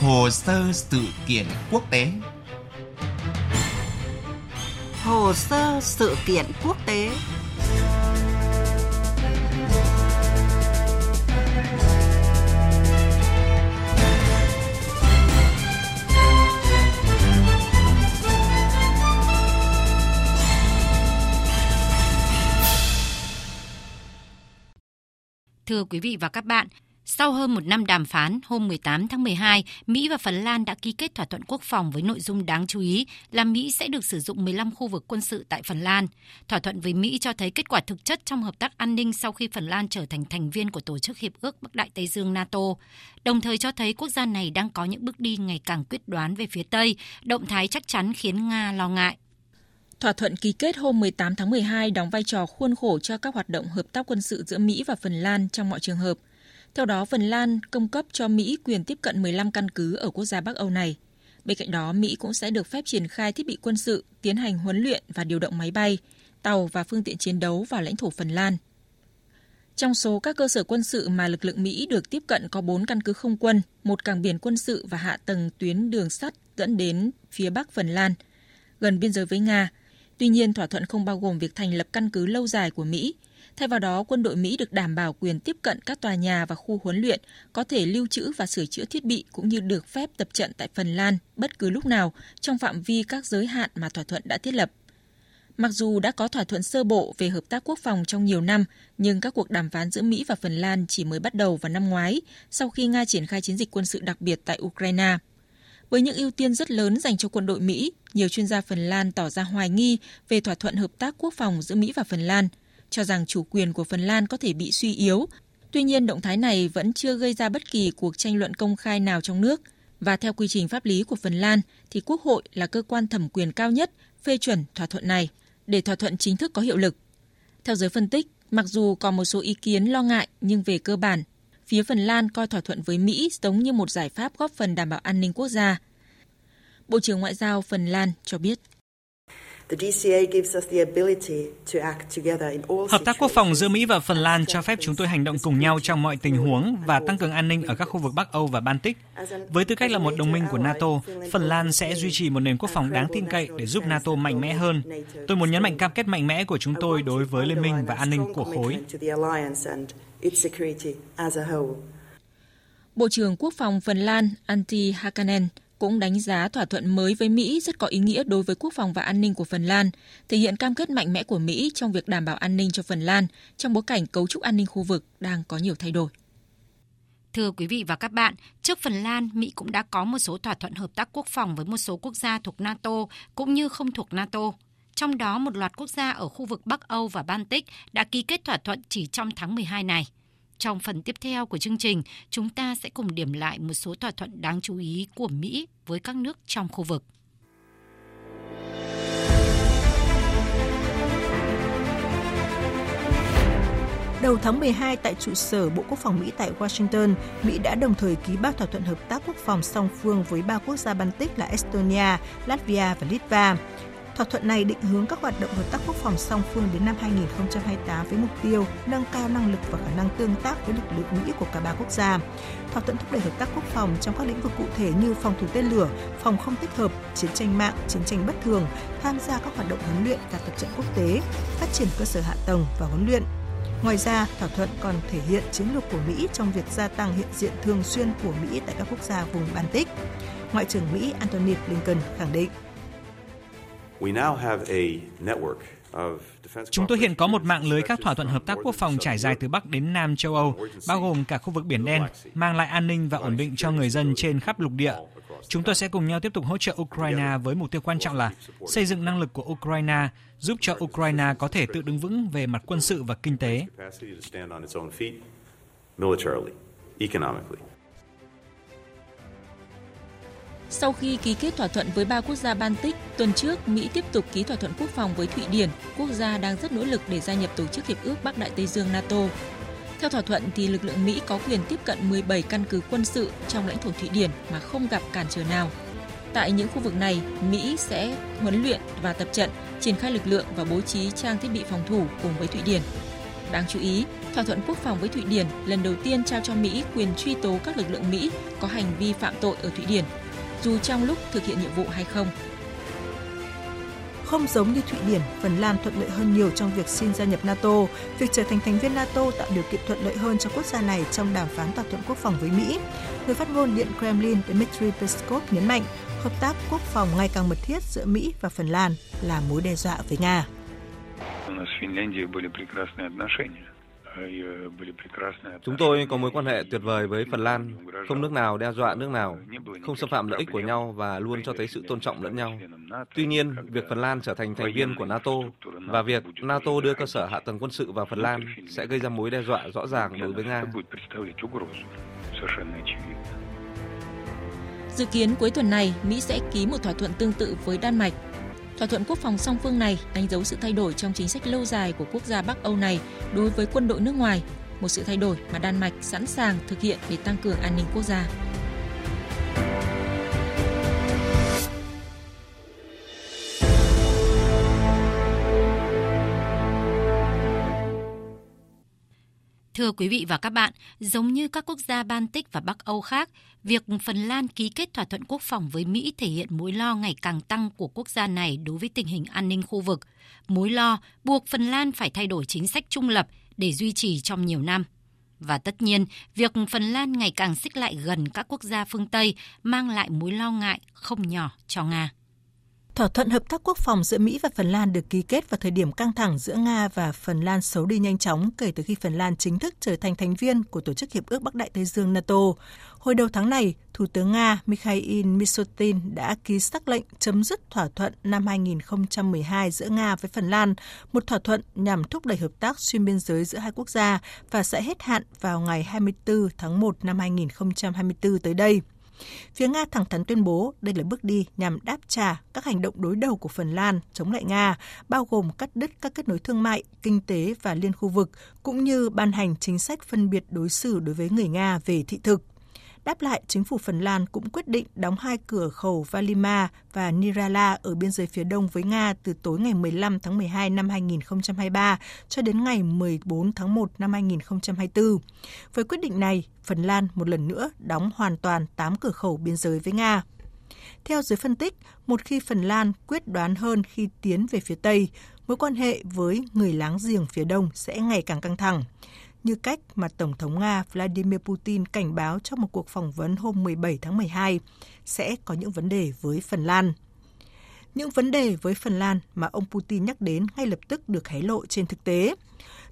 Hồ sơ sự kiện quốc tế. Hồ sơ sự kiện quốc tế. Thưa quý vị và các bạn, sau hơn một năm đàm phán, hôm 18 tháng 12, Mỹ và Phần Lan đã ký kết thỏa thuận quốc phòng với nội dung đáng chú ý là Mỹ sẽ được sử dụng 15 khu vực quân sự tại Phần Lan. Thỏa thuận với Mỹ cho thấy kết quả thực chất trong hợp tác an ninh sau khi Phần Lan trở thành thành viên của Tổ chức Hiệp ước Bắc Đại Tây Dương NATO, đồng thời cho thấy quốc gia này đang có những bước đi ngày càng quyết đoán về phía Tây, động thái chắc chắn khiến Nga lo ngại. Thỏa thuận ký kết hôm 18 tháng 12 đóng vai trò khuôn khổ cho các hoạt động hợp tác quân sự giữa Mỹ và Phần Lan trong mọi trường hợp. Theo đó, Phần Lan cung cấp cho Mỹ quyền tiếp cận 15 căn cứ ở quốc gia Bắc Âu này. Bên cạnh đó, Mỹ cũng sẽ được phép triển khai thiết bị quân sự, tiến hành huấn luyện và điều động máy bay, tàu và phương tiện chiến đấu vào lãnh thổ Phần Lan. Trong số các cơ sở quân sự mà lực lượng Mỹ được tiếp cận có 4 căn cứ không quân, một cảng biển quân sự và hạ tầng tuyến đường sắt dẫn đến phía Bắc Phần Lan, gần biên giới với Nga – Tuy nhiên, thỏa thuận không bao gồm việc thành lập căn cứ lâu dài của Mỹ. Thay vào đó, quân đội Mỹ được đảm bảo quyền tiếp cận các tòa nhà và khu huấn luyện, có thể lưu trữ và sửa chữa thiết bị cũng như được phép tập trận tại Phần Lan bất cứ lúc nào trong phạm vi các giới hạn mà thỏa thuận đã thiết lập. Mặc dù đã có thỏa thuận sơ bộ về hợp tác quốc phòng trong nhiều năm, nhưng các cuộc đàm phán giữa Mỹ và Phần Lan chỉ mới bắt đầu vào năm ngoái sau khi Nga triển khai chiến dịch quân sự đặc biệt tại Ukraine. Với những ưu tiên rất lớn dành cho quân đội Mỹ, nhiều chuyên gia Phần Lan tỏ ra hoài nghi về thỏa thuận hợp tác quốc phòng giữa Mỹ và Phần Lan, cho rằng chủ quyền của Phần Lan có thể bị suy yếu. Tuy nhiên, động thái này vẫn chưa gây ra bất kỳ cuộc tranh luận công khai nào trong nước. Và theo quy trình pháp lý của Phần Lan, thì Quốc hội là cơ quan thẩm quyền cao nhất phê chuẩn thỏa thuận này để thỏa thuận chính thức có hiệu lực. Theo giới phân tích, mặc dù còn một số ý kiến lo ngại nhưng về cơ bản, phía Phần Lan coi thỏa thuận với Mỹ giống như một giải pháp góp phần đảm bảo an ninh quốc gia. Bộ trưởng Ngoại giao Phần Lan cho biết. Hợp tác quốc phòng giữa Mỹ và Phần Lan cho phép chúng tôi hành động cùng nhau trong mọi tình huống và tăng cường an ninh ở các khu vực Bắc Âu và Baltic. Với tư cách là một đồng minh của NATO, Phần Lan sẽ duy trì một nền quốc phòng đáng tin cậy để giúp NATO mạnh mẽ hơn. Tôi muốn nhấn mạnh cam kết mạnh mẽ của chúng tôi đối với liên minh và an ninh của khối. Bộ trưởng Quốc phòng Phần Lan Antti Hakanen cũng đánh giá thỏa thuận mới với Mỹ rất có ý nghĩa đối với quốc phòng và an ninh của Phần Lan, thể hiện cam kết mạnh mẽ của Mỹ trong việc đảm bảo an ninh cho Phần Lan trong bối cảnh cấu trúc an ninh khu vực đang có nhiều thay đổi. Thưa quý vị và các bạn, trước Phần Lan, Mỹ cũng đã có một số thỏa thuận hợp tác quốc phòng với một số quốc gia thuộc NATO cũng như không thuộc NATO. Trong đó, một loạt quốc gia ở khu vực Bắc Âu và Baltic đã ký kết thỏa thuận chỉ trong tháng 12 này. Trong phần tiếp theo của chương trình, chúng ta sẽ cùng điểm lại một số thỏa thuận đáng chú ý của Mỹ với các nước trong khu vực. Đầu tháng 12 tại trụ sở Bộ Quốc phòng Mỹ tại Washington, Mỹ đã đồng thời ký ba thỏa thuận hợp tác quốc phòng song phương với ba quốc gia Baltic là Estonia, Latvia và Litva. Thỏa thuận này định hướng các hoạt động hợp tác quốc phòng song phương đến năm 2028 với mục tiêu nâng cao năng lực và khả năng tương tác với lực lượng Mỹ của cả ba quốc gia. Thỏa thuận thúc đẩy hợp tác quốc phòng trong các lĩnh vực cụ thể như phòng thủ tên lửa, phòng không tích hợp, chiến tranh mạng, chiến tranh bất thường, tham gia các hoạt động huấn luyện và tập trận quốc tế, phát triển cơ sở hạ tầng và huấn luyện, Ngoài ra, thỏa thuận còn thể hiện chiến lược của Mỹ trong việc gia tăng hiện diện thường xuyên của Mỹ tại các quốc gia vùng Baltic. Ngoại trưởng Mỹ Antony Blinken khẳng định Chúng tôi hiện có một mạng lưới các thỏa thuận hợp tác quốc phòng trải dài từ Bắc đến Nam châu Âu, bao gồm cả khu vực Biển Đen, mang lại an ninh và ổn định cho người dân trên khắp lục địa. Chúng tôi sẽ cùng nhau tiếp tục hỗ trợ Ukraine với mục tiêu quan trọng là xây dựng năng lực của Ukraine, giúp cho Ukraine có thể tự đứng vững về mặt quân sự và kinh tế. Sau khi ký kết thỏa thuận với ba quốc gia Baltic, tuần trước Mỹ tiếp tục ký thỏa thuận quốc phòng với Thụy Điển, quốc gia đang rất nỗ lực để gia nhập tổ chức hiệp ước Bắc Đại Tây Dương NATO. Theo thỏa thuận thì lực lượng Mỹ có quyền tiếp cận 17 căn cứ quân sự trong lãnh thổ Thụy Điển mà không gặp cản trở nào. Tại những khu vực này, Mỹ sẽ huấn luyện và tập trận, triển khai lực lượng và bố trí trang thiết bị phòng thủ cùng với Thụy Điển. Đáng chú ý, Thỏa thuận quốc phòng với Thụy Điển lần đầu tiên trao cho Mỹ quyền truy tố các lực lượng Mỹ có hành vi phạm tội ở Thụy Điển, dù trong lúc thực hiện nhiệm vụ hay không. Không giống như Thụy Điển, Phần Lan thuận lợi hơn nhiều trong việc xin gia nhập NATO. Việc trở thành thành viên NATO tạo điều kiện thuận lợi hơn cho quốc gia này trong đàm phán thỏa thuận quốc phòng với Mỹ. Người phát ngôn Điện Kremlin Dmitry Peskov nhấn mạnh, hợp tác quốc phòng ngày càng mật thiết giữa Mỹ và Phần Lan là mối đe dọa với Nga. Chúng tôi có mối quan hệ tuyệt vời với Phần Lan, không nước nào đe dọa nước nào, không xâm phạm lợi ích của nhau và luôn cho thấy sự tôn trọng lẫn nhau. Tuy nhiên, việc Phần Lan trở thành thành viên của NATO và việc NATO đưa cơ sở hạ tầng quân sự vào Phần Lan sẽ gây ra mối đe dọa rõ ràng đối với Nga. Dự kiến cuối tuần này, Mỹ sẽ ký một thỏa thuận tương tự với Đan Mạch Thỏa thuận quốc phòng song phương này đánh dấu sự thay đổi trong chính sách lâu dài của quốc gia Bắc Âu này đối với quân đội nước ngoài, một sự thay đổi mà Đan Mạch sẵn sàng thực hiện để tăng cường an ninh quốc gia. Thưa quý vị và các bạn, giống như các quốc gia Baltic và Bắc Âu khác, việc Phần Lan ký kết thỏa thuận quốc phòng với Mỹ thể hiện mối lo ngày càng tăng của quốc gia này đối với tình hình an ninh khu vực. Mối lo buộc Phần Lan phải thay đổi chính sách trung lập để duy trì trong nhiều năm. Và tất nhiên, việc Phần Lan ngày càng xích lại gần các quốc gia phương Tây mang lại mối lo ngại không nhỏ cho Nga. Thỏa thuận hợp tác quốc phòng giữa Mỹ và Phần Lan được ký kết vào thời điểm căng thẳng giữa Nga và Phần Lan xấu đi nhanh chóng kể từ khi Phần Lan chính thức trở thành thành viên của Tổ chức Hiệp ước Bắc Đại Tây Dương NATO. Hồi đầu tháng này, Thủ tướng Nga Mikhail Mishutin đã ký sắc lệnh chấm dứt thỏa thuận năm 2012 giữa Nga với Phần Lan, một thỏa thuận nhằm thúc đẩy hợp tác xuyên biên giới giữa hai quốc gia và sẽ hết hạn vào ngày 24 tháng 1 năm 2024 tới đây. Phía Nga thẳng thắn tuyên bố đây là bước đi nhằm đáp trả các hành động đối đầu của Phần Lan chống lại Nga, bao gồm cắt đứt các kết nối thương mại, kinh tế và liên khu vực, cũng như ban hành chính sách phân biệt đối xử đối với người Nga về thị thực. Đáp lại, chính phủ Phần Lan cũng quyết định đóng hai cửa khẩu Valima và Nirala ở biên giới phía đông với Nga từ tối ngày 15 tháng 12 năm 2023 cho đến ngày 14 tháng 1 năm 2024. Với quyết định này, Phần Lan một lần nữa đóng hoàn toàn 8 cửa khẩu biên giới với Nga. Theo giới phân tích, một khi Phần Lan quyết đoán hơn khi tiến về phía Tây, mối quan hệ với người láng giềng phía Đông sẽ ngày càng căng thẳng như cách mà Tổng thống Nga Vladimir Putin cảnh báo trong một cuộc phỏng vấn hôm 17 tháng 12 sẽ có những vấn đề với Phần Lan. Những vấn đề với Phần Lan mà ông Putin nhắc đến ngay lập tức được hé lộ trên thực tế.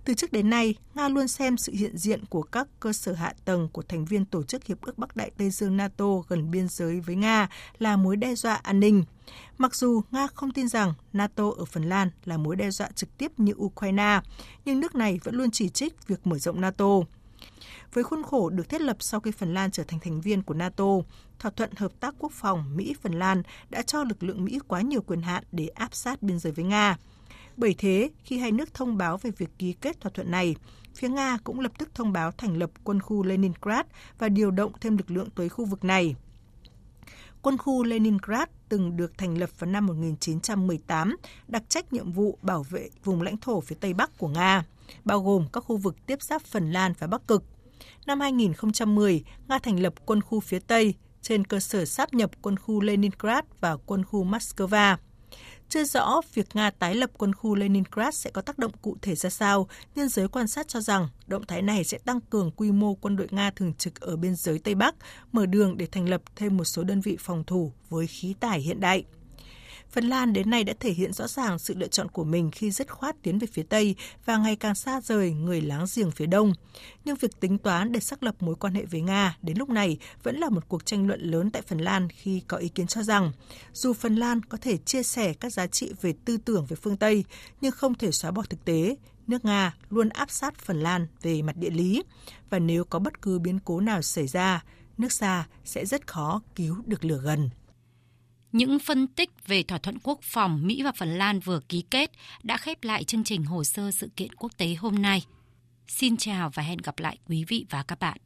Từ trước đến nay, Nga luôn xem sự hiện diện của các cơ sở hạ tầng của thành viên Tổ chức Hiệp ước Bắc Đại Tây Dương NATO gần biên giới với Nga là mối đe dọa an ninh. Mặc dù Nga không tin rằng NATO ở Phần Lan là mối đe dọa trực tiếp như Ukraine, nhưng nước này vẫn luôn chỉ trích việc mở rộng NATO. Với khuôn khổ được thiết lập sau khi Phần Lan trở thành thành viên của NATO, thỏa thuận hợp tác quốc phòng Mỹ-Phần Lan đã cho lực lượng Mỹ quá nhiều quyền hạn để áp sát biên giới với Nga. Bởi thế, khi hai nước thông báo về việc ký kết thỏa thuận này, phía Nga cũng lập tức thông báo thành lập quân khu Leningrad và điều động thêm lực lượng tới khu vực này. Quân khu Leningrad từng được thành lập vào năm 1918, đặc trách nhiệm vụ bảo vệ vùng lãnh thổ phía Tây Bắc của Nga, bao gồm các khu vực tiếp giáp Phần Lan và Bắc Cực. Năm 2010, Nga thành lập quân khu phía Tây trên cơ sở sáp nhập quân khu Leningrad và quân khu Moscow. Chưa rõ việc Nga tái lập quân khu Leningrad sẽ có tác động cụ thể ra sao, nhưng giới quan sát cho rằng động thái này sẽ tăng cường quy mô quân đội Nga thường trực ở biên giới Tây Bắc, mở đường để thành lập thêm một số đơn vị phòng thủ với khí tải hiện đại. Phần Lan đến nay đã thể hiện rõ ràng sự lựa chọn của mình khi dứt khoát tiến về phía Tây và ngày càng xa rời người láng giềng phía Đông. Nhưng việc tính toán để xác lập mối quan hệ với Nga đến lúc này vẫn là một cuộc tranh luận lớn tại Phần Lan khi có ý kiến cho rằng dù Phần Lan có thể chia sẻ các giá trị về tư tưởng về phương Tây nhưng không thể xóa bỏ thực tế nước Nga luôn áp sát Phần Lan về mặt địa lý và nếu có bất cứ biến cố nào xảy ra, nước xa sẽ rất khó cứu được lửa gần. Những phân tích về thỏa thuận quốc phòng Mỹ và Phần Lan vừa ký kết đã khép lại chương trình hồ sơ sự kiện quốc tế hôm nay. Xin chào và hẹn gặp lại quý vị và các bạn.